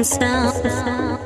stop, stop.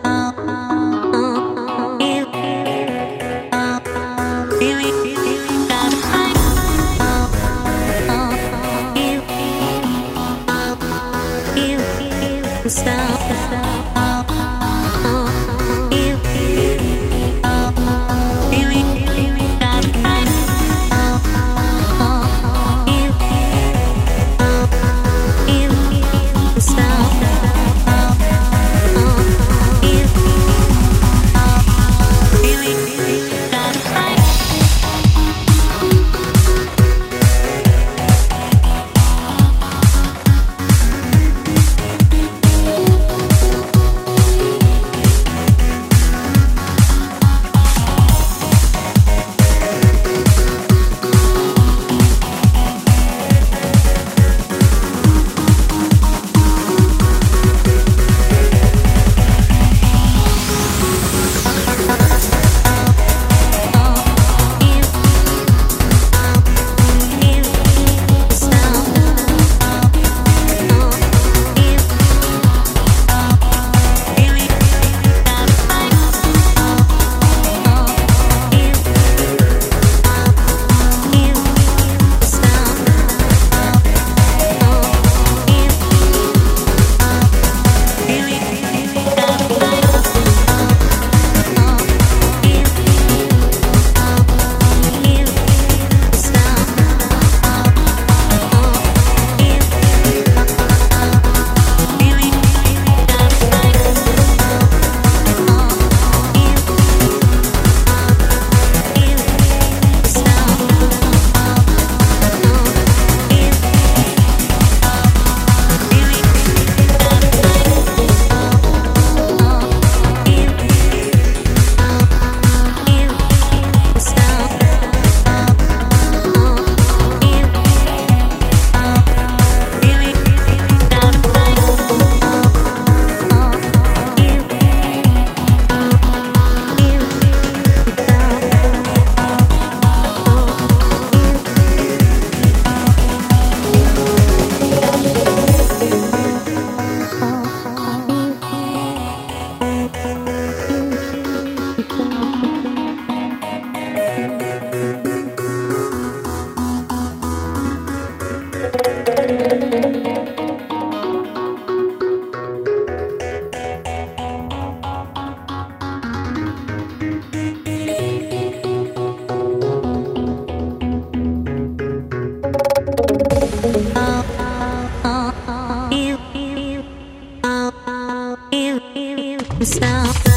Stop.